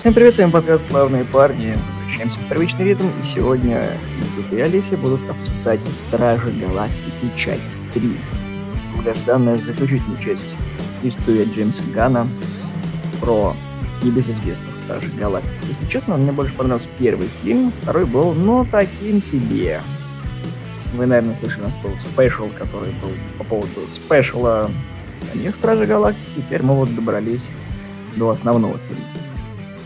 Всем привет, с вами подкаст «Славные парни». Возвращаемся в привычный ритм, и сегодня Никита и Алисия будут обсуждать «Стражи Галактики. Часть 3». Долгожданная заключительная часть истории Джеймса Гана про небезызвестных Стражей Галактики. Если честно, мне больше понравился первый фильм, второй был, ну, таким себе. Вы, наверное, слышали, у нас был спешл, который был по поводу спешла самих Стражей Галактики. Теперь мы вот добрались до основного фильма.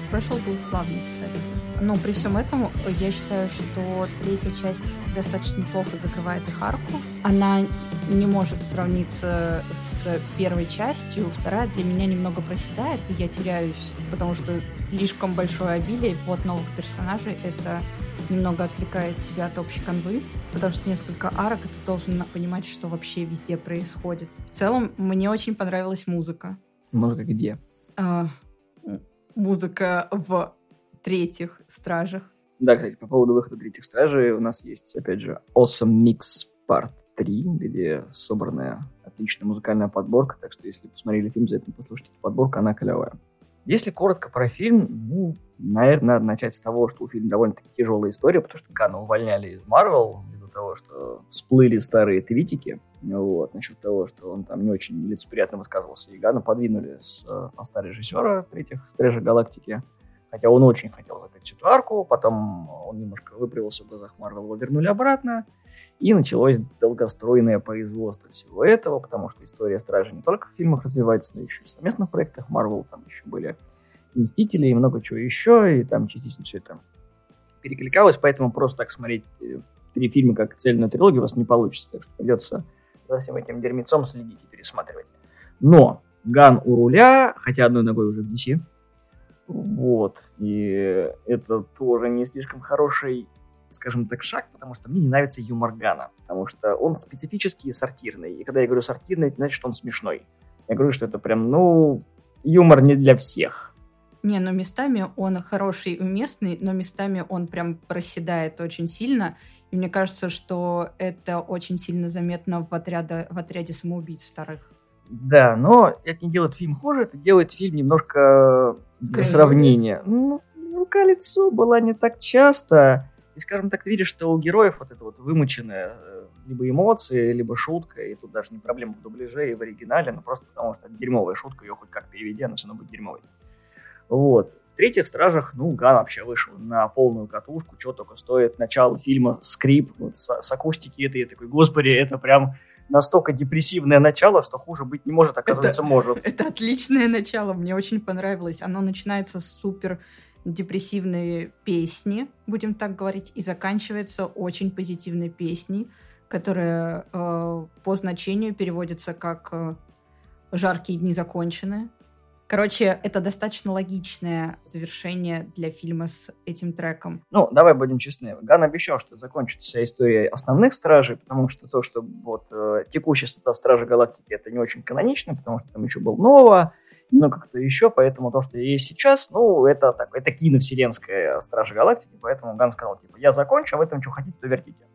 Спешл был славный, кстати. Но при всем этом я считаю, что третья часть достаточно неплохо закрывает их арку. Она не может сравниться с первой частью. Вторая для меня немного проседает, и я теряюсь, потому что слишком большое обилие вот новых персонажей. Это немного отвлекает тебя от общей конвы, потому что несколько арок, и ты должен понимать, что вообще везде происходит. В целом, мне очень понравилась музыка. Музыка где? А, музыка в третьих стражах. Да, кстати, по поводу выхода третьих стражей у нас есть, опять же, Awesome Mix Part 3, где собранная отличная музыкальная подборка, так что если посмотрели фильм, обязательно послушайте эту подборку, она клевая. Если коротко про фильм, ну, наверное, надо начать с того, что у фильма довольно-таки тяжелая история, потому что Гана увольняли из Марвел того, что всплыли старые твитики, вот, насчет того, что он там не очень лицеприятно высказывался, и Гана подвинули с, э, старый режиссера третьих Стрежа Галактики, хотя он очень хотел закрыть эту арку, потом он немножко выправился в глазах Марвел, его вернули обратно, и началось долгостройное производство всего этого, потому что история Стражи не только в фильмах развивается, но еще и в совместных проектах Marvel. Там еще были и Мстители, и много чего еще, и там частично все это перекликалось, поэтому просто так смотреть э, три фильма как цельную трилогию у вас не получится, так что придется за всем этим дерьмецом следить и пересматривать. Но Ган у руля, хотя одной ногой уже в DC, вот, и это тоже не слишком хороший скажем так, шаг, потому что мне не нравится юмор Гана, потому что он специфический и сортирный. И когда я говорю сортирный, это значит, что он смешной. Я говорю, что это прям, ну, юмор не для всех. Не, но местами он хороший и уместный, но местами он прям проседает очень сильно. И мне кажется, что это очень сильно заметно в, отряда, в отряде самоубийц вторых. Да, но это не делает фильм хуже, это делает фильм немножко для сравнения. Ну, рука лицо была не так часто. И, скажем так, ты видишь, что у героев вот это вот вымученное э, либо эмоции, либо шутка, и тут даже не проблема в дубляже и в оригинале, но просто потому что это дерьмовая шутка, ее хоть как переведи, она все равно будет дерьмовой. Вот. В третьих стражах, ну, Ган вообще вышел на полную катушку, что только стоит начало фильма, скрип, вот с, с акустики это, я такой, господи, это прям настолько депрессивное начало, что хуже быть не может, оказывается, это, может. Это отличное начало, мне очень понравилось. Оно начинается с супер депрессивные песни, будем так говорить, и заканчивается очень позитивной песней, которая э, по значению переводится как э, «жаркие дни закончены». Короче, это достаточно логичное завершение для фильма с этим треком. Ну, давай будем честны. Ган обещал, что закончится вся история основных стражей, потому что то, что вот э, текущий состав Стражи Галактики, это не очень канонично, потому что там еще был Нова, много кто еще, поэтому то, что есть сейчас, ну, это, так, это киновселенская Стража Галактики, поэтому Ган сказал, типа, я закончу, а в этом что хотите, то вертите.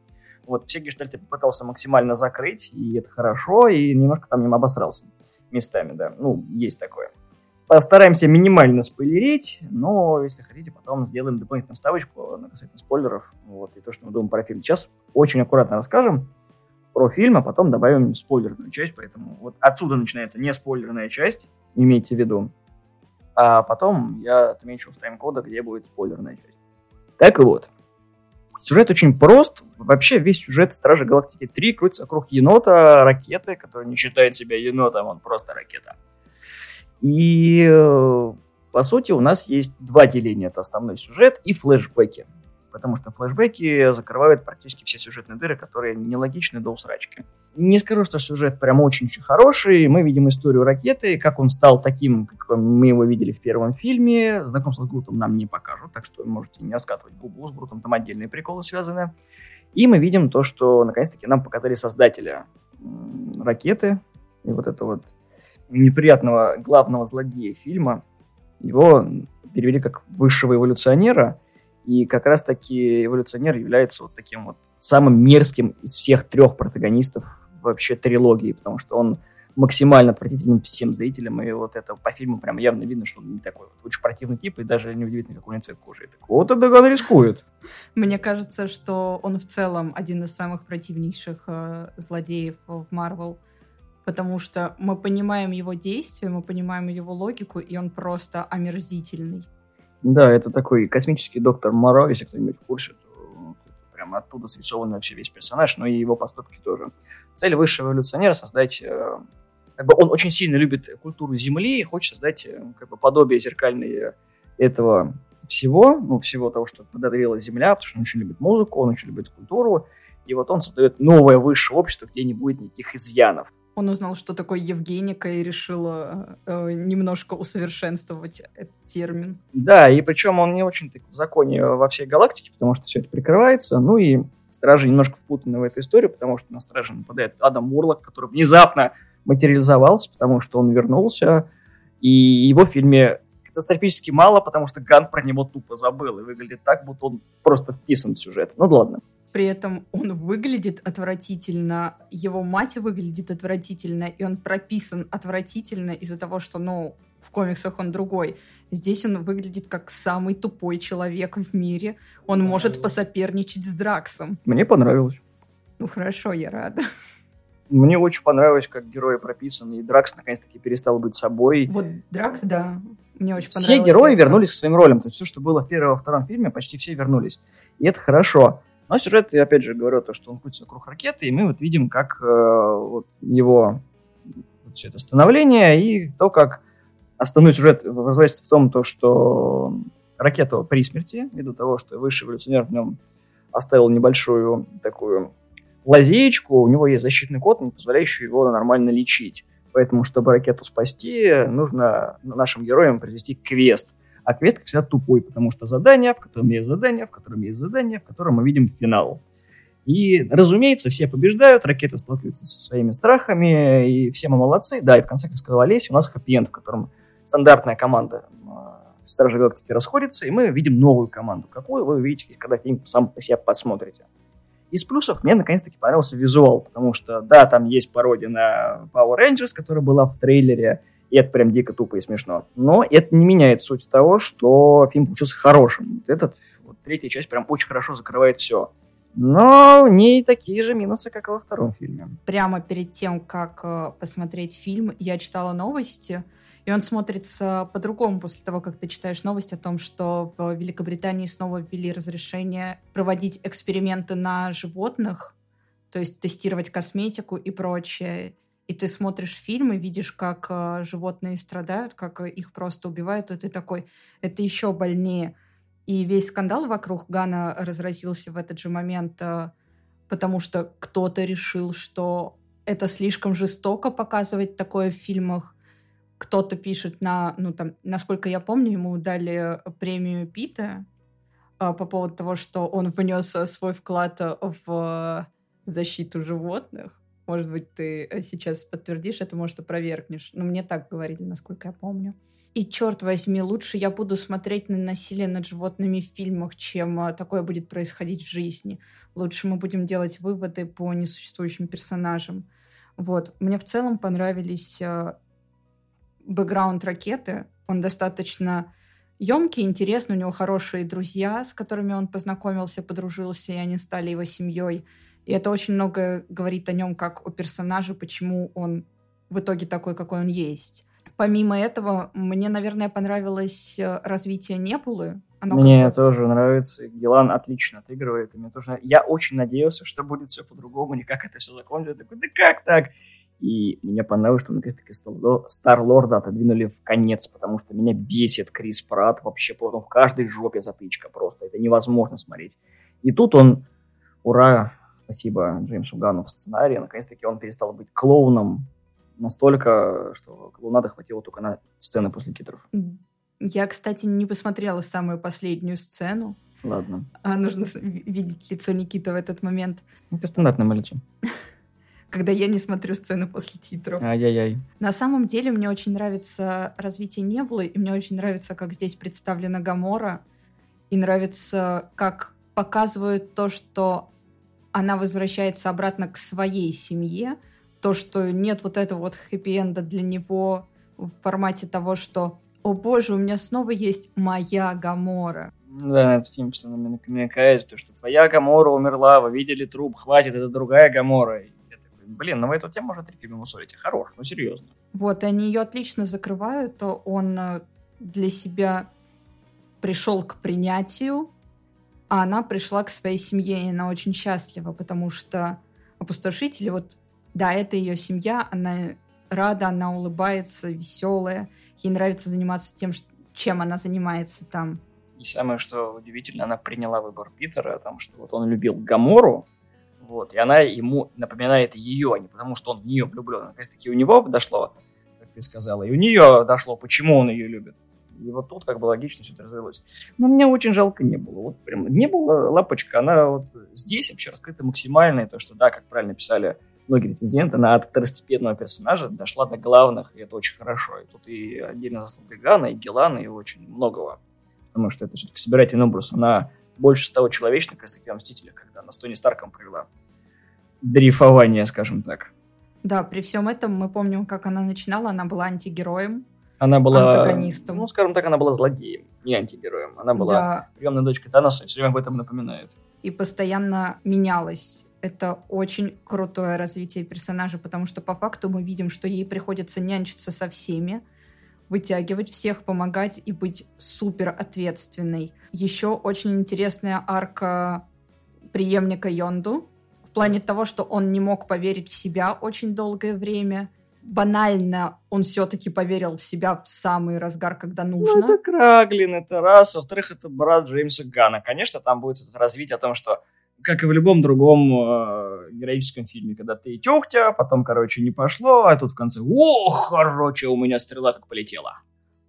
Вот, все гештальты попытался максимально закрыть, и это хорошо, и немножко там им обосрался местами, да, ну, есть такое. Постараемся минимально спойлерить, но если хотите, потом сделаем дополнительную ставочку на касательно спойлеров, вот, и то, что мы думаем про фильм. Сейчас очень аккуратно расскажем, про фильм, а потом добавим спойлерную часть, поэтому вот отсюда начинается не спойлерная часть, имейте в виду, а потом я отмечу в тайм-кода, где будет спойлерная часть. Так и вот. Сюжет очень прост. Вообще весь сюжет Стражи Галактики 3 крутится вокруг енота, ракеты, который не считает себя енотом, он просто ракета. И э, по сути у нас есть два деления. Это основной сюжет и флешбеки потому что флешбеки закрывают практически все сюжетные дыры, которые нелогичны до усрачки. Не скажу, что сюжет прям очень-очень хороший. Мы видим историю ракеты, как он стал таким, как мы его видели в первом фильме. Знакомство с Грутом нам не покажут, так что можете не раскатывать губу с Грутом, там отдельные приколы связаны. И мы видим то, что наконец-таки нам показали создателя ракеты. И вот это вот неприятного главного злодея фильма. Его перевели как высшего эволюционера – и как раз-таки эволюционер является вот таким вот самым мерзким из всех трех протагонистов вообще трилогии, потому что он максимально отвратительным всем зрителям, и вот это по фильму прям явно видно, что он не такой вот очень противный тип, и даже неудивительно, какой у него цвет кожи. И так, вот это он рискует. Мне кажется, что он в целом один из самых противнейших э, злодеев в Марвел, потому что мы понимаем его действия, мы понимаем его логику, и он просто омерзительный. Да, это такой космический доктор Моро, если кто-нибудь в курсе, то прям оттуда срисован вообще весь персонаж, но и его поступки тоже. Цель высшего эволюционера создать э, как бы он очень сильно любит культуру Земли и хочет создать э, как бы подобие зеркальное этого всего, ну, всего того, что подарила Земля, потому что он очень любит музыку, он очень любит культуру, и вот он создает новое высшее общество, где не будет никаких изъянов. Он узнал, что такое Евгеника, и решил э, э немножко усовершенствовать этот термин. Да, и причем он не очень в законе во всей галактике, потому что все это прикрывается. Ну и стражи немножко впутаны в эту историю, потому что на стражи нападает Адам Мурлок, который внезапно материализовался, потому что он вернулся, и его в фильме катастрофически мало, потому что Ган про него тупо забыл, и выглядит так, будто он просто вписан в сюжет. Ну ладно. При этом он выглядит отвратительно, его мать выглядит отвратительно, и он прописан отвратительно из-за того, что, ну, в комиксах он другой. Здесь он выглядит как самый тупой человек в мире. Он может посоперничать с Драксом. Мне понравилось. Ну хорошо, я рада. Мне очень понравилось, как герои прописаны, и Дракс наконец-таки перестал быть собой. Вот Дракс, да, мне очень понравилось. Все герои это. вернулись к своим ролям, то есть все, что было в первом и втором фильме, почти все вернулись. И это хорошо. Но сюжет, я опять же говорю, то, что он крутится вокруг ракеты, и мы вот видим, как э, вот его вот все это становление и то, как основной сюжет возвращается в том, то, что ракета при смерти, ввиду того, что высший эволюционер в нем оставил небольшую такую лазеечку, у него есть защитный код, не позволяющий его нормально лечить. Поэтому, чтобы ракету спасти, нужно нашим героям произвести квест. А квест, как всегда, тупой, потому что задание, в котором есть задание, в котором есть задание, в котором мы видим финал. И, разумеется, все побеждают, ракета сталкивается со своими страхами, и все мы молодцы. Да, и в конце, как сказала Олеся, у нас хэппи в котором стандартная команда Стражи Галактики расходится, и мы видим новую команду. Какую вы увидите, когда фильм сам по себе посмотрите. Из плюсов мне наконец-таки понравился визуал, потому что, да, там есть пародия на Power Rangers, которая была в трейлере, и это прям дико тупо и смешно. Но это не меняет суть того, что фильм получился хорошим. Этот, вот, третья часть прям очень хорошо закрывает все. Но не такие же минусы, как и во втором фильме. Прямо перед тем, как э, посмотреть фильм, я читала новости, и он смотрится по-другому после того, как ты читаешь новость о том, что в Великобритании снова ввели разрешение проводить эксперименты на животных, то есть тестировать косметику и прочее. И ты смотришь фильм и видишь, как э, животные страдают, как их просто убивают, и ты такой, это еще больнее. И весь скандал вокруг Гана разразился в этот же момент, э, потому что кто-то решил, что это слишком жестоко показывать такое в фильмах, кто-то пишет на, ну там, насколько я помню, ему дали премию Пита а, по поводу того, что он внес свой вклад в защиту животных. Может быть, ты сейчас подтвердишь это, может, опровергнешь. Но мне так говорили, насколько я помню. И черт возьми, лучше я буду смотреть на насилие над животными в фильмах, чем а, такое будет происходить в жизни. Лучше мы будем делать выводы по несуществующим персонажам. Вот. Мне в целом понравились а, бэкграунд ракеты. Он достаточно емкий, интересный, у него хорошие друзья, с которыми он познакомился, подружился, и они стали его семьей. И это очень много говорит о нем как о персонаже, почему он в итоге такой, какой он есть. Помимо этого, мне, наверное, понравилось э, развитие Непулы. Оно мне как... тоже нравится. Гелан отлично отыгрывает. И мне тоже... Я очень надеялся, что будет все по-другому, не как это все закончится. Такой, да как так? И мне понравилось, что наконец-таки Стар-Лорда отодвинули в конец, потому что меня бесит Крис Пратт вообще, потом в каждой жопе затычка просто. Это невозможно смотреть. И тут он, ура, спасибо Джеймсу Ганну в сценарии, наконец-таки он перестал быть клоуном настолько, что клоунада хватило только на сцены после титров. Я, кстати, не посмотрела самую последнюю сцену. Ладно. А нужно видеть лицо Никиты в этот момент. Это стандартное мое лицо. когда я не смотрю сцены после титров. Ай-яй-яй. На самом деле мне очень нравится развитие Небулы, и мне очень нравится, как здесь представлена Гамора, и нравится, как показывают то, что она возвращается обратно к своей семье, то, что нет вот этого вот хэппи-энда для него в формате того, что «О боже, у меня снова есть моя Гамора». Да, этот фильм постоянно намекает, то, что твоя Гамора умерла, вы видели труп, хватит, это другая Гамора. я такой, блин, ну вы эту тему уже три фильма мусорите, хорош, ну серьезно. Вот, они ее отлично закрывают, то он э, для себя пришел к принятию, а она пришла к своей семье, и она очень счастлива, потому что опустошители, вот, да, это ее семья, она рада, она улыбается, веселая, ей нравится заниматься тем, чем она занимается там. И самое, что удивительно, она приняла выбор Питера, там, что вот он любил Гамору, вот, и она ему напоминает ее, а не потому, что он в нее влюблен. Наконец-таки у него дошло, как ты сказала, и у нее дошло, почему он ее любит. И вот тут как бы логично все это развелось. Но мне очень жалко не было. Вот прям не было лапочка. Она вот здесь вообще раскрыта максимально. И то, что, да, как правильно писали многие рецензенты, она от второстепенного персонажа дошла до главных, и это очень хорошо. И тут и отдельно заслуга Гана, и Гелана, и очень многого. Потому что это все-таки собирательный образ. Она больше стала человечной, как раз таки в «Мстителях», когда она с Тони Старком провела дрейфование, скажем так. Да, при всем этом мы помним, как она начинала, она была антигероем, она была... Антагонистом. Ну, скажем так, она была злодеем, не антигероем. Она была да. приемной дочкой Таноса, и все время об этом напоминает. И постоянно менялась. Это очень крутое развитие персонажа, потому что по факту мы видим, что ей приходится нянчиться со всеми, вытягивать всех, помогать и быть супер ответственной. Еще очень интересная арка преемника Йонду, в плане того, что он не мог поверить в себя очень долгое время, банально он все-таки поверил в себя в самый разгар, когда ну, нужно. Ну, это Краглин, это раз. Во-вторых, это брат Джеймса Гана. Конечно, там будет это развитие о том, что как и в любом другом э, героическом фильме, когда ты тюхтя, потом, короче, не пошло, а тут в конце, о, короче, у меня стрела как полетела.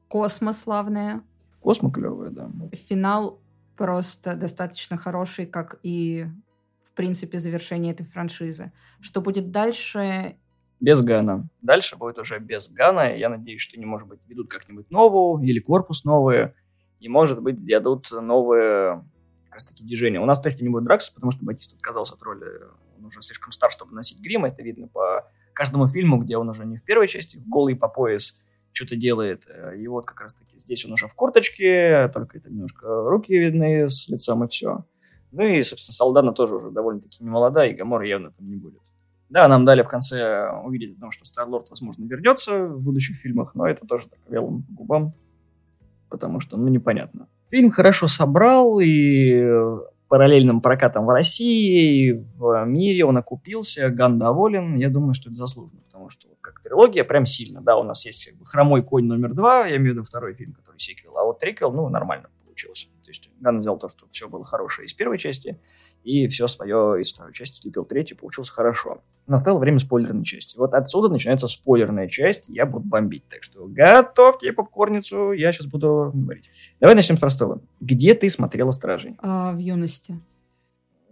Космо славная. Космо клевая, да. Финал просто достаточно хороший, как и, в принципе, завершение этой франшизы. Что будет дальше, без Гана. Дальше будет уже без Гана. Я надеюсь, что они, может быть, ведут как-нибудь новую или корпус новые. И, может быть, дадут новые как раз таки движения. У нас точно не будет Дракса, потому что Батист отказался от роли. Он уже слишком стар, чтобы носить грим. Это видно по каждому фильму, где он уже не в первой части, голый по пояс что-то делает. И вот как раз таки здесь он уже в курточке, только это немножко руки видны с лицом и все. Ну и, собственно, Салдана тоже уже довольно-таки немолодая, и Гамора явно там не будет. Да, нам дали в конце увидеть, потому что Старлорд, возможно, вернется в будущих фильмах, но это тоже так велом по губам, потому что, ну, непонятно. Фильм хорошо собрал, и параллельным прокатом в России, и в мире он окупился, Ган доволен, я думаю, что это заслуженно, потому что как трилогия прям сильно, да, у нас есть как бы «Хромой конь» номер два, я имею в виду второй фильм, который сиквел, а вот триквел, ну, нормально получилось. То есть Ган сделал то, что все было хорошее из первой части, и все свое из второй части слепил третью, получилось хорошо. Настало время спойлерной части. Вот отсюда начинается спойлерная часть, я буду бомбить. Так что готовьте попкорницу, я сейчас буду говорить. Давай начнем с простого. Где ты смотрела «Стражей»? А, в юности.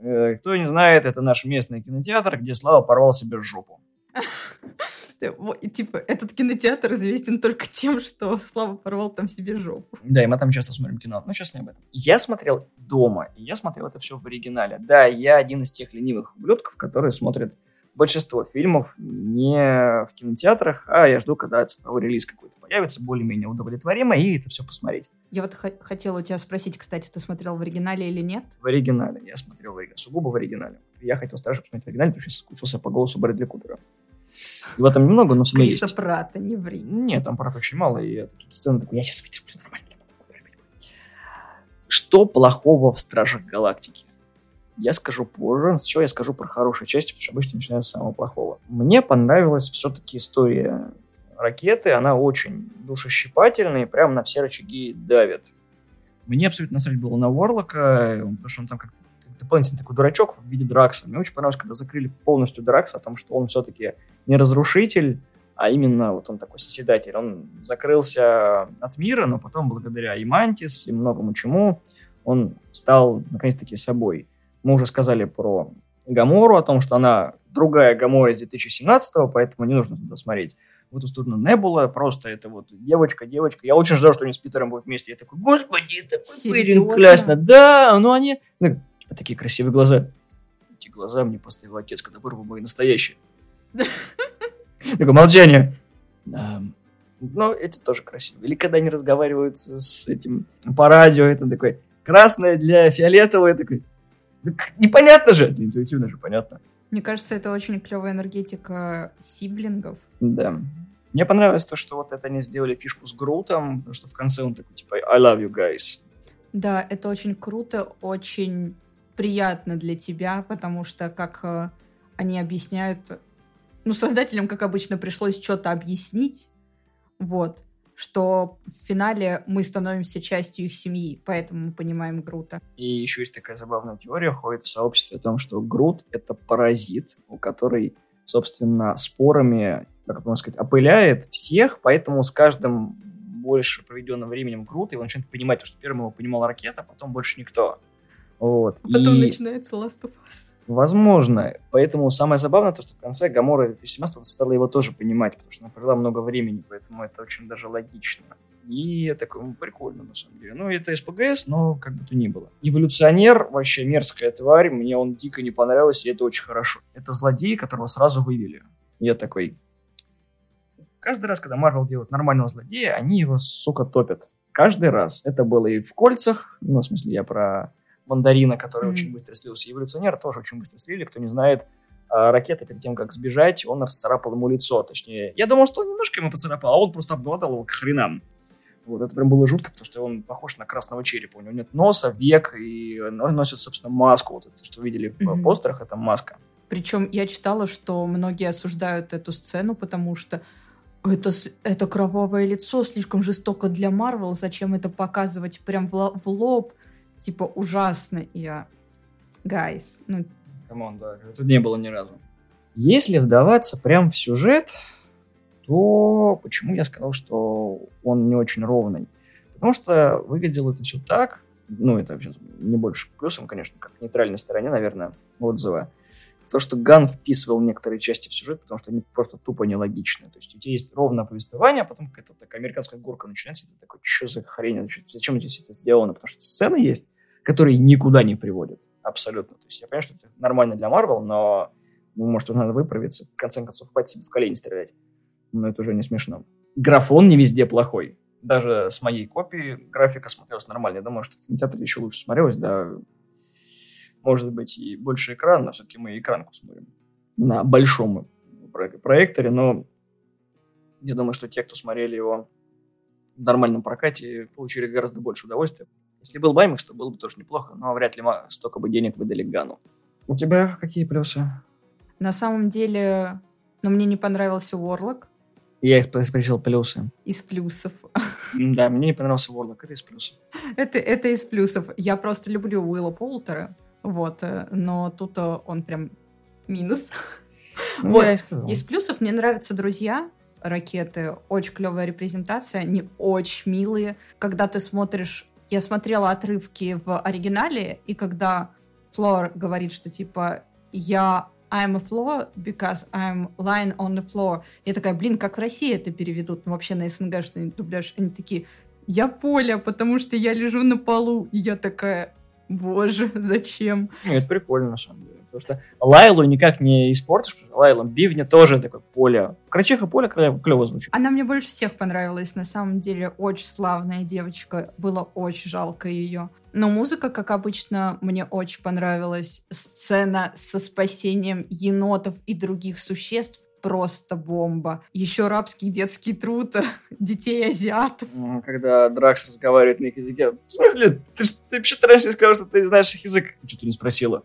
Э, кто не знает, это наш местный кинотеатр, где Слава порвал себе жопу. Типа, этот кинотеатр известен только тем, что Слава порвал там себе жопу. Да, и мы там часто смотрим кино. Ну, сейчас не об этом. Я смотрел дома, и я смотрел это все в оригинале. Да, я один из тех ленивых ублюдков, которые смотрят большинство фильмов не в кинотеатрах, а я жду, когда цифровой релиз какой-то появится, более-менее удовлетворимо, и это все посмотреть. Я вот хотела у тебя спросить, кстати, ты смотрел в оригинале или нет? В оригинале, я смотрел в оригинале, сугубо в оригинале. Я хотел страшно посмотреть в оригинале, потому что я соскучился по голосу Брэдли Купера. И в этом немного, но все есть. Прата, не ври. Нет, там Прата очень мало, и я такие сцены такой, я сейчас вытерплю нормально. Что плохого в Стражах Галактики? Я скажу позже. Сначала я скажу про хорошие части, потому что обычно начинаю с самого плохого. Мне понравилась все-таки история ракеты. Она очень душещипательная и прям на все рычаги давит. Мне абсолютно насрать было на Ворлока, потому что он там как-то дополнительный такой дурачок в виде Дракса. Мне очень понравилось, когда закрыли полностью Дракса, о том, что он все-таки не разрушитель, а именно вот он такой соседатель. Он закрылся от мира, но потом благодаря и Мантис, и многому чему он стал наконец-таки собой. Мы уже сказали про Гамору, о том, что она другая Гамора из 2017 поэтому не нужно туда смотреть. В эту сторону Небула, просто это вот девочка, девочка. Я очень ждал, что они с Питером будут вместе. Я такой, господи, это Пырин, классно. Да, ну они... Ну, такие красивые глаза. Эти глаза мне поставил отец, когда вырвал мои настоящие. Такое молчание. Ну, это тоже красиво. Или когда они разговаривают с этим по радио, это такой красное для фиолетового, такой непонятно же. Интуитивно же понятно. Мне кажется, это очень клевая энергетика сиблингов. Да. Мне понравилось то, что вот это они сделали фишку с Грутом, потому что в конце он такой, типа, I love you guys. Да, это очень круто, очень приятно для тебя, потому что, как э, они объясняют, ну, создателям, как обычно, пришлось что-то объяснить, вот, что в финале мы становимся частью их семьи, поэтому мы понимаем Грута. И еще есть такая забавная теория, ходит в сообществе о том, что Грут — это паразит, у который, собственно, спорами, как можно сказать, опыляет всех, поэтому с каждым больше проведенным временем Грут, и он начинает понимать, что первым его понимала ракета, а потом больше никто. Вот. Потом и... начинается Last of Us. Возможно. Поэтому самое забавное то, что в конце Гамора 2017 стала его тоже понимать, потому что она провела много времени, поэтому это очень даже логично. И такой, ну, прикольно, на самом деле. Ну, это СПГС, но как бы то ни было. Эволюционер, вообще мерзкая тварь, мне он дико не понравился, и это очень хорошо. Это злодей, которого сразу вывели. Я такой... Каждый раз, когда Марвел делает нормального злодея, они его, сука, топят. Каждый раз. Это было и в «Кольцах», ну, в смысле, я про мандарина, который mm-hmm. очень быстро слился. Эволюционер тоже очень быстро слили. Кто не знает, а, ракета перед тем, как сбежать, он расцарапал ему лицо. Точнее, я думал, что он немножко ему поцарапал, а он просто обглодал его к хренам. Вот, это прям было жутко, потому что он похож на красного черепа. У него нет носа, век, и он носит, собственно, маску. Вот это, что видели в mm-hmm. постерах, это маска. Причем я читала, что многие осуждают эту сцену, потому что это, это кровавое лицо слишком жестоко для Марвел. Зачем это показывать прям в, в лоб? Типа, ужасно. И я, guys, ну... Come on, да, тут не было ни разу. Если вдаваться прям в сюжет, то почему я сказал, что он не очень ровный? Потому что выглядело это все так, ну, это не больше плюсом, конечно, как нейтральной стороне, наверное, отзыва, то, что Ган вписывал некоторые части в сюжет, потому что они просто тупо нелогичны. То есть у тебя есть ровное повествование, а потом какая-то такая американская горка начинается, и ты такой, что за хрень, зачем здесь это сделано? Потому что сцены есть, которые никуда не приводят. Абсолютно. То есть я понимаю, что это нормально для Марвел, но ну, может, надо выправиться. В конце концов, хватит себе в колени стрелять. Но это уже не смешно. Графон не везде плохой. Даже с моей копии графика смотрелась нормально. Я думаю, что в кинотеатре еще лучше смотрелось, да, может быть и больше экран, но все-таки мы экранку смотрим на большом проекторе, но я думаю, что те, кто смотрели его в нормальном прокате, получили гораздо больше удовольствия. Если был Баймикс, то было бы тоже неплохо, но вряд ли столько бы денег выдали Гану. У тебя какие плюсы? На самом деле, ну, мне не понравился Уорлок. Я их спросил плюсы. Из плюсов. Да, мне не понравился Уорлок, это из плюсов. Это, это из плюсов. Я просто люблю Уилла Полтера. Вот, э, но тут э, он прям минус. Ну, вот. Из плюсов мне нравятся друзья, ракеты. Очень клевая репрезентация, они очень милые. Когда ты смотришь... Я смотрела отрывки в оригинале, и когда Флор говорит, что типа я I'm a floor because I'm lying on the floor. Я такая, блин, как в России это переведут? Ну, вообще на СНГ-шный дубляж. Они такие, я Поля, потому что я лежу на полу. И я такая, Боже, зачем? Ну, это прикольно, на самом деле. Потому что Лайлу никак не испортишь, потому что Лайлу Бивни тоже такое поле. Крачиха поле клево звучит. Она мне больше всех понравилась. На самом деле, очень славная девочка. Было очень жалко ее. Но музыка, как обычно, мне очень понравилась. Сцена со спасением енотов и других существ просто бомба. Еще рабский детский труд детей азиатов. Когда Дракс разговаривает на их языке. В смысле? Ты, ты вообще-то раньше сказал, что ты знаешь их язык. Что ты не спросила?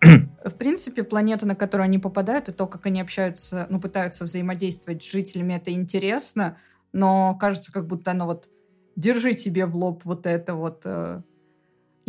В принципе, планета, на которую они попадают, и то, как они общаются, ну, пытаются взаимодействовать с жителями, это интересно, но кажется, как будто оно вот держи тебе в лоб вот это вот э,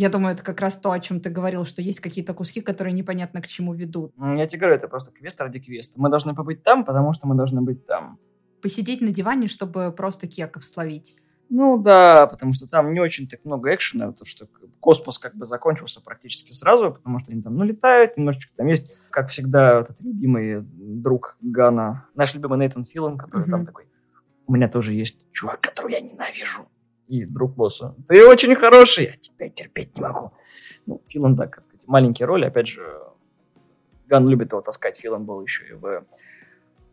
я думаю, это как раз то, о чем ты говорил, что есть какие-то куски, которые непонятно к чему ведут. Я тебе говорю, это просто квест ради квеста. Мы должны побыть там, потому что мы должны быть там. Посидеть на диване, чтобы просто кеков словить. Ну да, потому что там не очень так много экшена, то что космос как бы закончился практически сразу, потому что они там, ну, летают немножечко, там есть, как всегда, вот этот любимый друг Гана, наш любимый Нейтан Филан, который mm-hmm. там такой, у меня тоже есть чувак, которого я ненавижу и друг босса. Ты очень хороший, я тебя терпеть не могу. Ну, Филан, так, маленькие роли, опять же, Ган любит его таскать. Филон был еще и в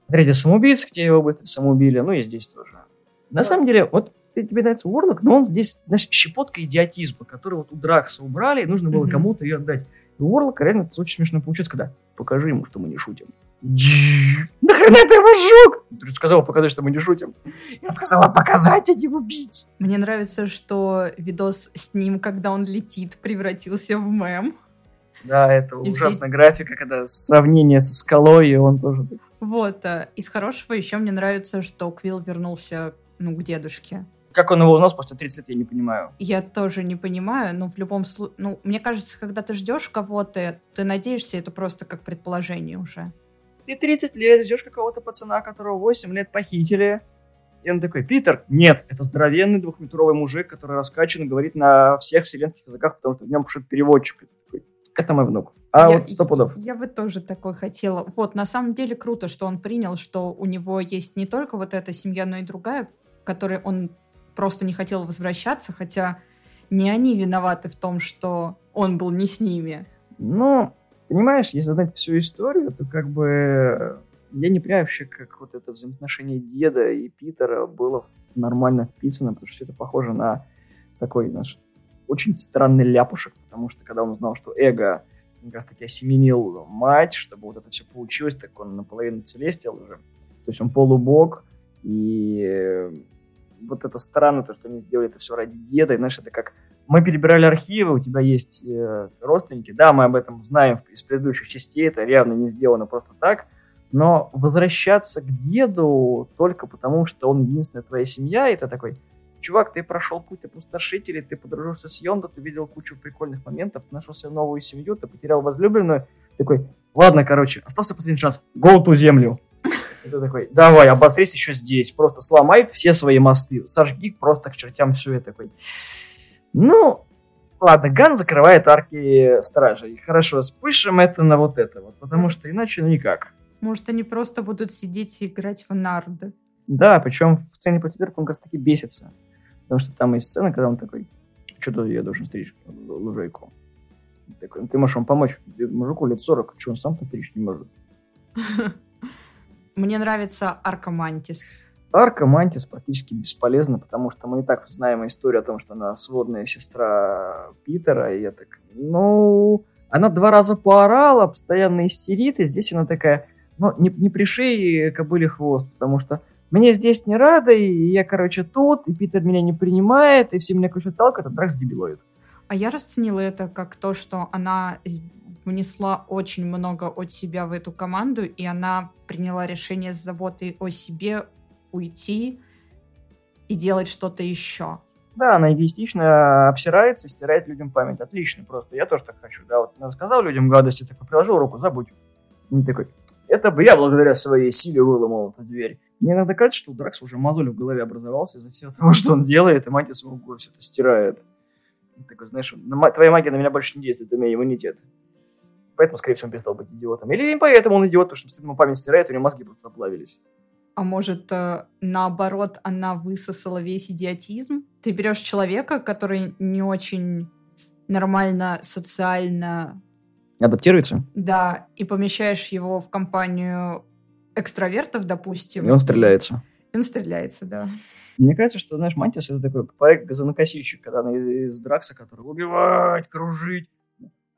отряде самоубийц, где его быстро самоубили. Ну и здесь тоже. На самом деле, вот тебе нравится Уорлок, но он здесь, знаешь, щепотка идиотизма, который вот у Дракса убрали, и нужно было mm-hmm. кому-то ее отдать. И у Уорлока реально это очень смешно получается, когда покажи ему, что мы не шутим. Нахрена ты его сжег? Ты сказала показать, что мы не шутим. Я сказала показать, а не убить. Мне нравится, что видос с ним, когда он летит, превратился в мем. Да, это и ужасная все... графика, когда сравнение со скалой, и он тоже... Вот, а, из хорошего еще мне нравится, что Квилл вернулся, ну, к дедушке. Как он его узнал спустя 30 лет, я не понимаю. Я тоже не понимаю, но в любом случае... Ну, мне кажется, когда ты ждешь кого-то, ты надеешься, это просто как предположение уже. Ты 30 лет ждешь какого-то пацана, которого 8 лет похитили. И он такой, Питер, нет, это здоровенный двухметровый мужик, который раскачан и говорит на всех вселенских языках, потому что в нем вшит переводчик. Это мой внук. А я, вот сто пудов. Я бы тоже такой хотела. Вот, на самом деле круто, что он принял, что у него есть не только вот эта семья, но и другая, которой он просто не хотел возвращаться, хотя не они виноваты в том, что он был не с ними. Ну, понимаешь, если знать всю историю, то как бы я не понимаю вообще, как вот это взаимоотношение деда и Питера было нормально вписано, потому что все это похоже на такой наш очень странный ляпушек, потому что когда он узнал, что Эго как раз таки осеменил мать, чтобы вот это все получилось, так он наполовину целестил уже. То есть он полубог, и вот это странно, то, что они сделали это все ради деда, и, знаешь, это как мы перебирали архивы, у тебя есть э, родственники, да, мы об этом знаем из предыдущих частей, это явно не сделано просто так, но возвращаться к деду только потому, что он единственная твоя семья, это такой, чувак, ты прошел путь опустошителей, ты подружился с Йондо, ты видел кучу прикольных моментов, ты нашел себе новую семью, ты потерял возлюбленную, такой, ладно, короче, остался последний шанс, go to землю. И ты такой, давай, обострись еще здесь, просто сломай все свои мосты, сожги просто к чертям все это такой. Ну, ладно, Ган закрывает арки стражей. Хорошо, спышем это на вот это вот, потому что иначе ну никак. Может, они просто будут сидеть и играть в нарды. Да, причем в сцене против он как раз таки бесится. Потому что там есть сцена, когда он такой, что-то я должен стричь лужайку. Такой, ты можешь ему помочь. Мужику лет 40, что он сам постричь не может. Мне нравится Арка Мантис. Арка Мантис практически бесполезна, потому что мы и так знаем историю о том, что она сводная сестра Питера, и я так, ну, она два раза поорала, постоянно истерит, и здесь она такая, ну, не, не пришей кобыле хвост, потому что мне здесь не рада, и я, короче, тут, и Питер меня не принимает, и все меня, короче, талкают, а Дракс дебилоид. А я расценила это как то, что она внесла очень много от себя в эту команду, и она приняла решение с заботой о себе уйти и делать что-то еще. Да, она эгоистично обсирается, стирает людям память. Отлично просто. Я тоже так хочу. Да, вот сказал людям гадости, такой приложил руку, забудь. И такой, это бы я благодаря своей силе выломал эту дверь. Мне иногда кажется, что у Дракса уже мозоль в голове образовался из-за всего того, что он делает, и Мантис ему все это стирает. Такой, знаешь, твоя магия на меня больше не действует, у меня иммунитет. Поэтому, скорее всего, он перестал быть идиотом. Или не поэтому он идиот, потому что ему память стирает, у него мозги просто оплавились. А может, э, наоборот, она высосала весь идиотизм? Ты берешь человека, который не очень нормально социально... Адаптируется? Да, и помещаешь его в компанию экстравертов, допустим. И он стреляется. И он стреляется, да. Мне кажется, что, знаешь, Мантис это такой проект газонокосильщик, когда она из Дракса, который убивать, кружить,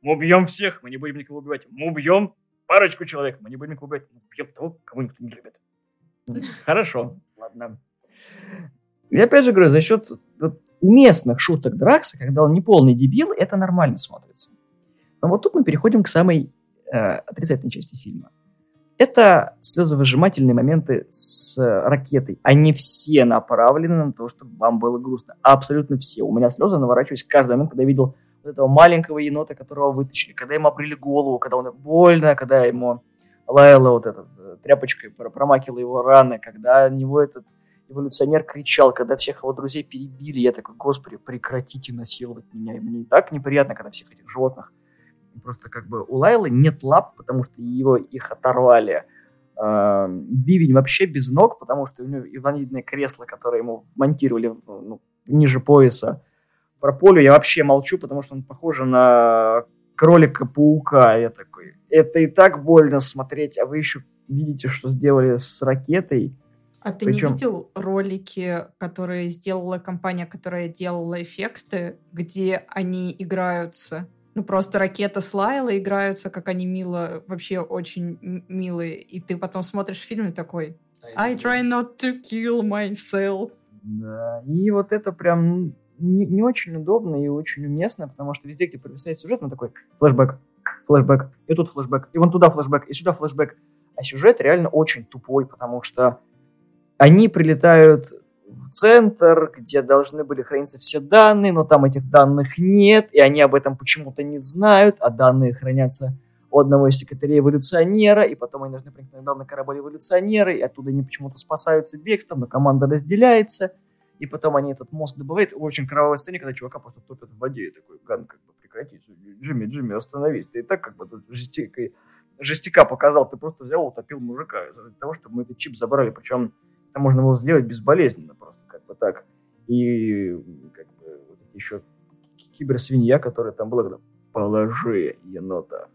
мы убьем всех, мы не будем никого убивать. Мы убьем парочку человек, мы не будем никого убивать. Мы убьем того, кого никто не любит. Хорошо, ладно. И опять же говорю, за счет уместных шуток Дракса, когда он не полный дебил, это нормально смотрится. Но вот тут мы переходим к самой э, отрицательной части фильма. Это слезовыжимательные моменты с ракетой. Они все направлены на то, чтобы вам было грустно. Абсолютно все. У меня слезы наворачивались каждый момент, когда я видел вот этого маленького енота, которого вытащили, когда ему обрили голову, когда он больно, когда ему лаяла вот эта э, тряпочкой, промакивала его раны, когда у него этот эволюционер кричал, когда всех его друзей перебили, я такой, господи, прекратите насиловать меня. И мне и так неприятно, когда всех этих животных просто как бы у Лайлы нет лап, потому что его их оторвали. А, Бивень вообще без ног, потому что у него инвалидное кресло, которое ему монтировали ну, ниже пояса, про Полю я вообще молчу, потому что он похож на кролика-паука. Я такой, это и так больно смотреть, а вы еще видите, что сделали с ракетой. А ты Причем... не видел ролики, которые сделала компания, которая делала эффекты, где они играются? Ну, просто ракета с Лайла играются, как они мило, вообще очень милые. И ты потом смотришь фильм и такой I try not to kill myself. Да, и вот это прям не, не очень удобно и очень уместно, потому что везде, где провисает сюжет, на такой флешбэк, флешбэк, и тут флешбэк, и вон туда флешбэк, и сюда флешбэк. А сюжет реально очень тупой, потому что они прилетают в центр, где должны были храниться все данные, но там этих данных нет, и они об этом почему-то не знают, а данные хранятся у одного из секретарей эволюционера, и потом они должны проникнуть на корабль эволюционера, и оттуда они почему-то спасаются бегством, но команда разделяется, и потом они этот мозг добывают. Очень кровавой сцене, когда чувака просто топят в воде, и такой, Ган, как бы прекратить, Джимми, Джимми, остановись, ты и так как бы тут жестикой жестяка показал, ты просто взял, утопил мужика из-за того, чтобы мы этот чип забрали. Причем это можно было сделать безболезненно просто, как бы так. И как бы вот еще киберсвинья, которая там была, когда положи енота.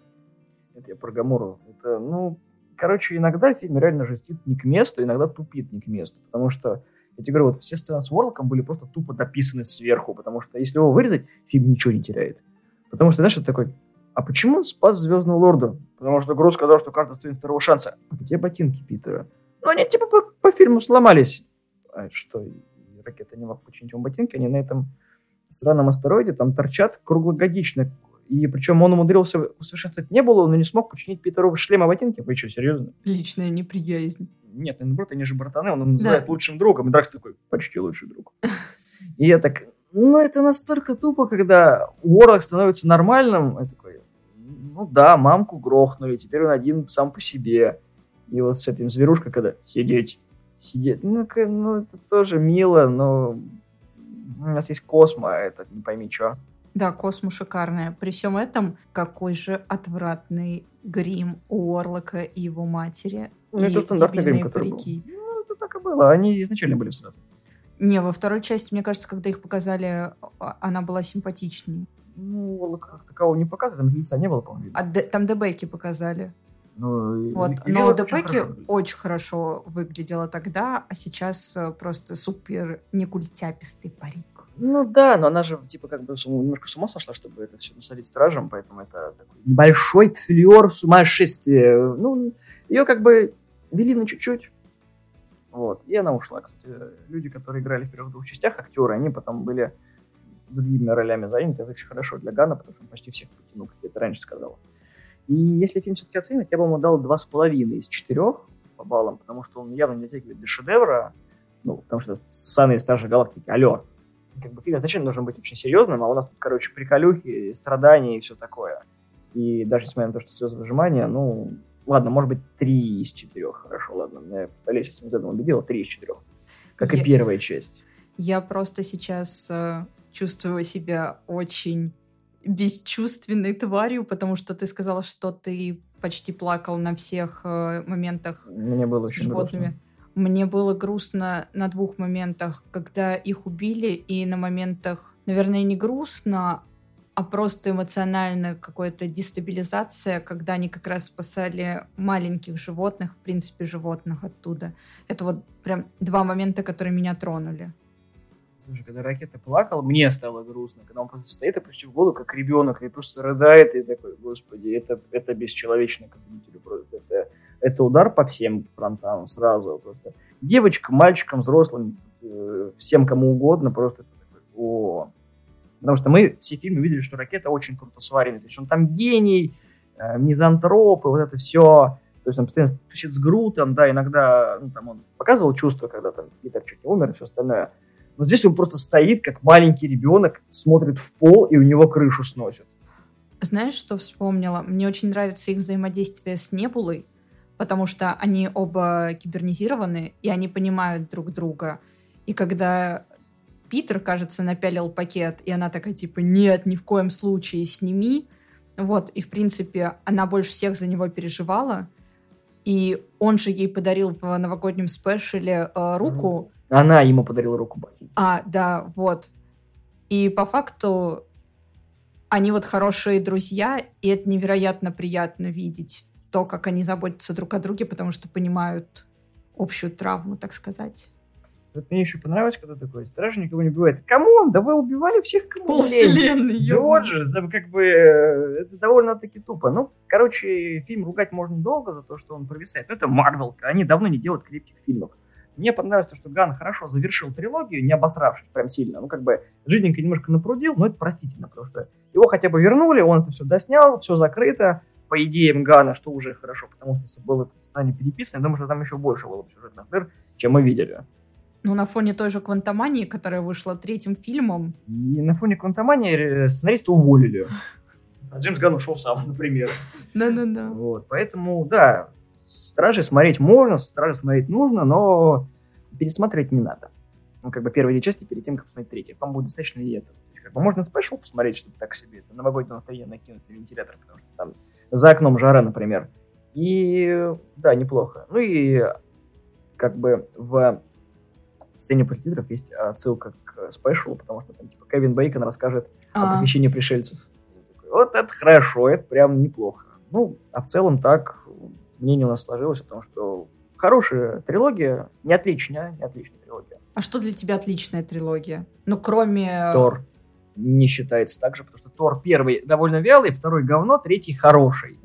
Это я про Гамору. Это, ну, короче, иногда фильм реально жестит не к месту, иногда тупит не к месту, потому что я тебе говорю, вот все сцены с Ворлоком были просто тупо дописаны сверху, потому что если его вырезать, фильм ничего не теряет. Потому что, знаешь, это такой, а почему он спас Звездного Лорда? Потому что Груз сказал, что каждый стоит второго шанса. А где ботинки Питера? Ну, они типа по, по фильму сломались. А что, ракета не мог починить ему ботинки? Они на этом странном астероиде там торчат круглогодично. И причем он умудрился усовершенствовать не было, но не смог починить Питеру шлема ботинки. Вы что, серьезно? Личная неприязнь. Нет, наоборот, они же братаны, он называет да. лучшим другом. И Дракс такой, почти лучший друг. И я так, ну, это настолько тупо, когда Уорлок становится нормальным. Я такой, ну да, мамку грохнули, теперь он один сам по себе. И вот с этим зверушкой, когда сидеть, сидеть, ну, ну это тоже мило, но у нас есть Космо, а это не пойми что. Да, Космо шикарная. При всем этом, какой же отвратный грим у Орлока и его матери. Ну, это стандартный грим, который парики. был. Ну, это так и было. Они изначально были сразу. Не, во второй части, мне кажется, когда их показали, а, она была симпатичнее. Ну, как такового не показывали, там лица не было, по-моему. А д- там Дебеки показали. Ну, вот. И, Но Дебеки очень, очень хорошо выглядела тогда, а сейчас э, просто супер некультяпистый парик. Ну да, но она же типа как бы немножко с ума сошла, чтобы это все насадить стражем, поэтому это такой небольшой флер сумасшествия. Ну, ее как бы вели на чуть-чуть, вот, и она ушла. Кстати, люди, которые играли в первых двух частях, актеры, они потом были другими ролями заняты. Это очень хорошо для Гана, потому что он почти всех потянул, как я это раньше сказал. И если фильм все-таки оценивать, я бы ему дал два с половиной из четырех по баллам, потому что он явно не дотягивает до шедевра, ну, потому что самые старшие галактики, алло. Как бы фильм изначально должен быть очень серьезным, а у нас тут, короче, приколюхи, страдания и все такое. И даже несмотря на то, что слезы выжимания, ну, ладно, может быть, три из четырех, хорошо, ладно. Я представляю, сейчас меня убедила, три из четырех. Как я, и первая часть. Я просто сейчас э, чувствую себя очень бесчувственной тварью, потому что ты сказала, что ты почти плакал на всех э, моментах Мне было с животными. Грустно. Мне было грустно на двух моментах, когда их убили, и на моментах, наверное, не грустно, а просто эмоциональная какая-то дестабилизация, когда они как раз спасали маленьких животных, в принципе, животных оттуда. Это вот прям два момента, которые меня тронули. Слушай, когда ракета плакал, мне стало грустно, когда он просто стоит, опустив голову, как ребенок, и просто рыдает, и такой, господи, это, это бесчеловечно к зрителю. Просто это, удар по всем фронтам сразу. Просто девочкам, мальчикам, взрослым, э, всем кому угодно, просто о. Потому что мы все фильмы видели, что ракета очень круто сварена. То есть он там гений, э, мизантроп, и вот это все. То есть он постоянно тусит с Грутом, да, иногда ну, там он показывал чувства, когда там Питер чуть не умер и все остальное. Но здесь он просто стоит, как маленький ребенок, смотрит в пол, и у него крышу сносит. Знаешь, что вспомнила? Мне очень нравится их взаимодействие с Небулой, потому что они оба кибернизированы, и они понимают друг друга. И когда Питер, кажется, напялил пакет, и она такая, типа, нет, ни в коем случае, сними. Вот, и, в принципе, она больше всех за него переживала. И он же ей подарил в новогоднем спешле э, руку, она ему подарила руку. А, да, вот. И по факту они вот хорошие друзья, и это невероятно приятно видеть то, как они заботятся друг о друге, потому что понимают общую травму, так сказать. Вот мне еще понравилось, когда такой, стражи никого не убивает. Come on, да вы убивали всех, кому Полвселенной, Да вот же, это как бы, э, это довольно-таки тупо. Ну, короче, фильм ругать можно долго за то, что он провисает. Но это Марвел, они давно не делают крепких фильмов. Мне понравилось то, что Ганн хорошо завершил трилогию, не обосравшись прям сильно. Ну, как бы, жиденько немножко напрудил, но это простительно, потому что его хотя бы вернули, он это все доснял, все закрыто. По идеям Гана, что уже хорошо, потому что если был этот сценарий переписан, я думаю, что там еще больше было бы сюжетных дыр, чем мы видели. Ну, на фоне той же «Квантомании», которая вышла третьим фильмом. И на фоне «Квантомании» сценариста уволили. А Джеймс Ган ушел сам, например. Да-да-да. Вот, поэтому, да, «Стражи» смотреть можно, «Стражи» смотреть нужно, но пересматривать не надо. Ну, как бы первые две части перед тем, как посмотреть третью. Вам будет достаточно и этого. Как бы можно спешл посмотреть, чтобы так себе это новогоднее настроение накинуть на вентилятор, потому что там за окном жара, например. И да, неплохо. Ну и как бы в сцене про лидеров есть отсылка к спешлу, потому что там типа Кевин Бейкон расскажет а. о похищении пришельцев. Вот это хорошо, это прям неплохо. Ну, а в целом так мнение у нас сложилось о том, что хорошая трилогия, не отличная, не отличная трилогия. А что для тебя отличная трилогия? Ну, кроме... Тор не считается так же, потому что Тор первый довольно вялый, второй говно, третий хороший.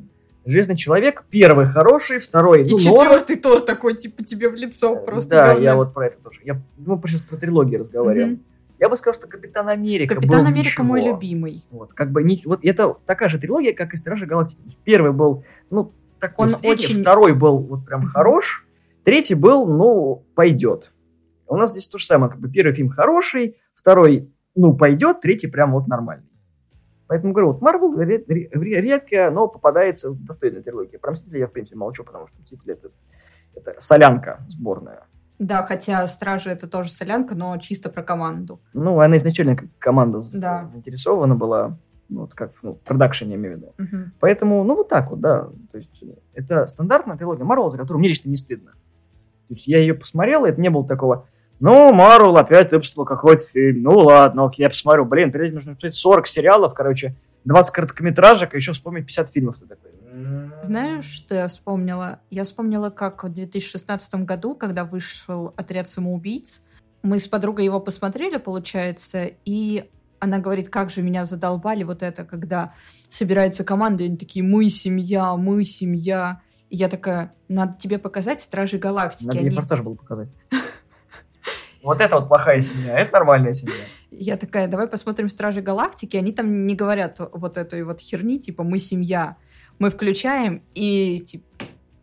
Железный человек первый хороший, второй ну, И четвертый норм. Тор такой, типа, тебе в лицо э, просто Да, говно. я вот про это тоже. Я, мы сейчас про трилогии разговариваем. Mm-hmm. Я бы сказал, что Капитан Америка Капитан был Америка ничего. мой любимый. Вот, как бы, не, вот это такая же трилогия, как и Стражи Галактики. Первый был, ну, такой Он средний, очень... второй был вот прям хорош, третий был, ну, пойдет. У нас здесь то же самое, как бы первый фильм хороший, второй, ну, пойдет, третий прям вот нормальный. Поэтому говорю, вот Марвел редко, но попадается в достойной трилогии. Про Мстители я, в принципе, молчу, потому что Мстители это, это солянка сборная. Да, хотя Стражи это тоже солянка, но чисто про команду. Ну, она изначально команда да. заинтересована была, ну, вот как ну, в продакшене, имею в виду. Угу. Поэтому, ну, вот так вот, да. То есть это стандартная трилогия Марвел, за которую мне лично не стыдно. То есть я ее посмотрел, и это не было такого, ну, Марвел опять выпустил какой-то фильм. Ну, ладно, окей, я посмотрю. Блин, перед этим нужно посмотреть 40 сериалов, короче, 20 короткометражек, а еще вспомнить 50 фильмов. Ты такой. Знаешь, что я вспомнила? Я вспомнила, как в 2016 году, когда вышел «Отряд самоубийц», мы с подругой его посмотрели, получается, и она говорит, как же меня задолбали вот это, когда собирается команда, и они такие, мы семья, мы семья. И я такая, надо тебе показать «Стражи Галактики». Надо они... мне «Форсаж» был показать. Вот это вот плохая семья, это нормальная семья. Я такая, давай посмотрим «Стражи Галактики». Они там не говорят вот этой вот херни, типа «мы семья». Мы включаем, и типа,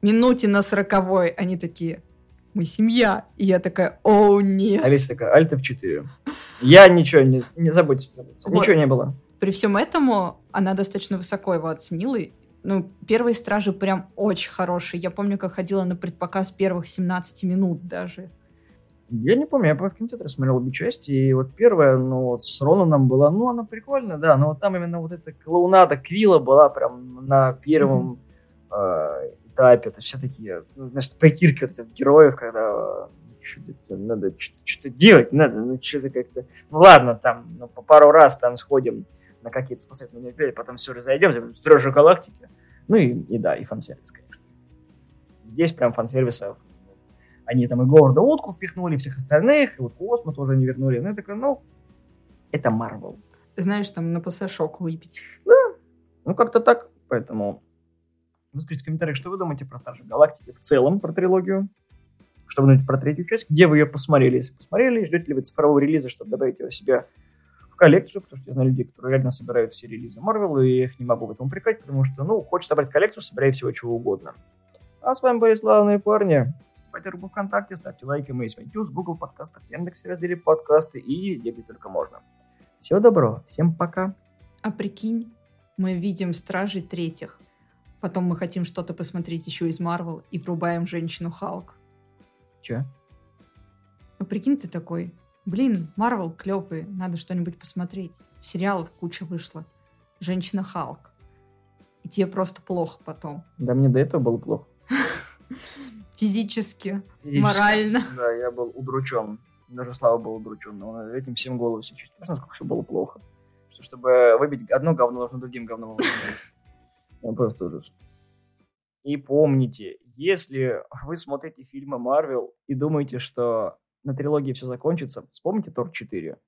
минуте на сороковой они такие «мы семья». И я такая «о, нет». Алиса такая «альт F4». Я ничего, не, не забудь, забудь. Вот. ничего не было. При всем этому она достаточно высоко его оценила. Ну, первые «Стражи» прям очень хорошие. Я помню, как ходила на предпоказ первых 17 минут даже. Я не помню, я по кинотеатре смотрел обе части, и вот первая, ну, вот с Ронаном была, ну, она прикольная, да, но вот там именно вот эта клоунада Квилла была прям на первом mm-hmm. э, этапе, это все такие, ну, значит, прикирки вот этих героев, когда что-то, надо что-то делать, надо, ну, что-то как-то, ну, ладно, там, ну, по пару раз там сходим на какие-то спасательные мероприятия, потом все разойдемся, Стражи Галактики, ну, и, и да, и фан-сервис, конечно. Здесь прям фан-сервисов они там и Говарда Утку впихнули, всех остальных, и вот Космо тоже не вернули. Ну, я такой, ну, это Марвел. Знаешь, там на шок выпить. Да, ну как-то так. Поэтому выскажите в комментариях, что вы думаете про Стражи Галактики в целом, про трилогию. Что вы думаете про третью часть? Где вы ее посмотрели? Если посмотрели, ждете ли вы цифрового релиза, чтобы добавить его себе в коллекцию, потому что я знаю людей, которые реально собирают все релизы Марвел, и я их не могу в этом упрекать, потому что, ну, хочешь собрать коллекцию, собирай всего чего угодно. А с вами были славные парни группу ВКонтакте, ставьте лайки, мы есть в iTunes, Google подкастах, Яндексе разделе подкасты и везде, где только можно. Всего доброго, всем пока. А прикинь, мы видим Стражей Третьих, потом мы хотим что-то посмотреть еще из Марвел и врубаем Женщину Халк. Че? А прикинь ты такой, блин, Марвел клевый, надо что-нибудь посмотреть. Сериалов куча вышло. Женщина Халк. И тебе просто плохо потом. Да мне до этого было плохо. Физически, Физически, морально. Да, я был удручен. Даже Слава был удручен. Он этим всем голову все чистит. Насколько все было плохо. Что, чтобы выбить одно говно, нужно другим говном ну, Просто ужас. И помните, если вы смотрите фильмы Марвел и думаете, что на трилогии все закончится, вспомните Тор 4.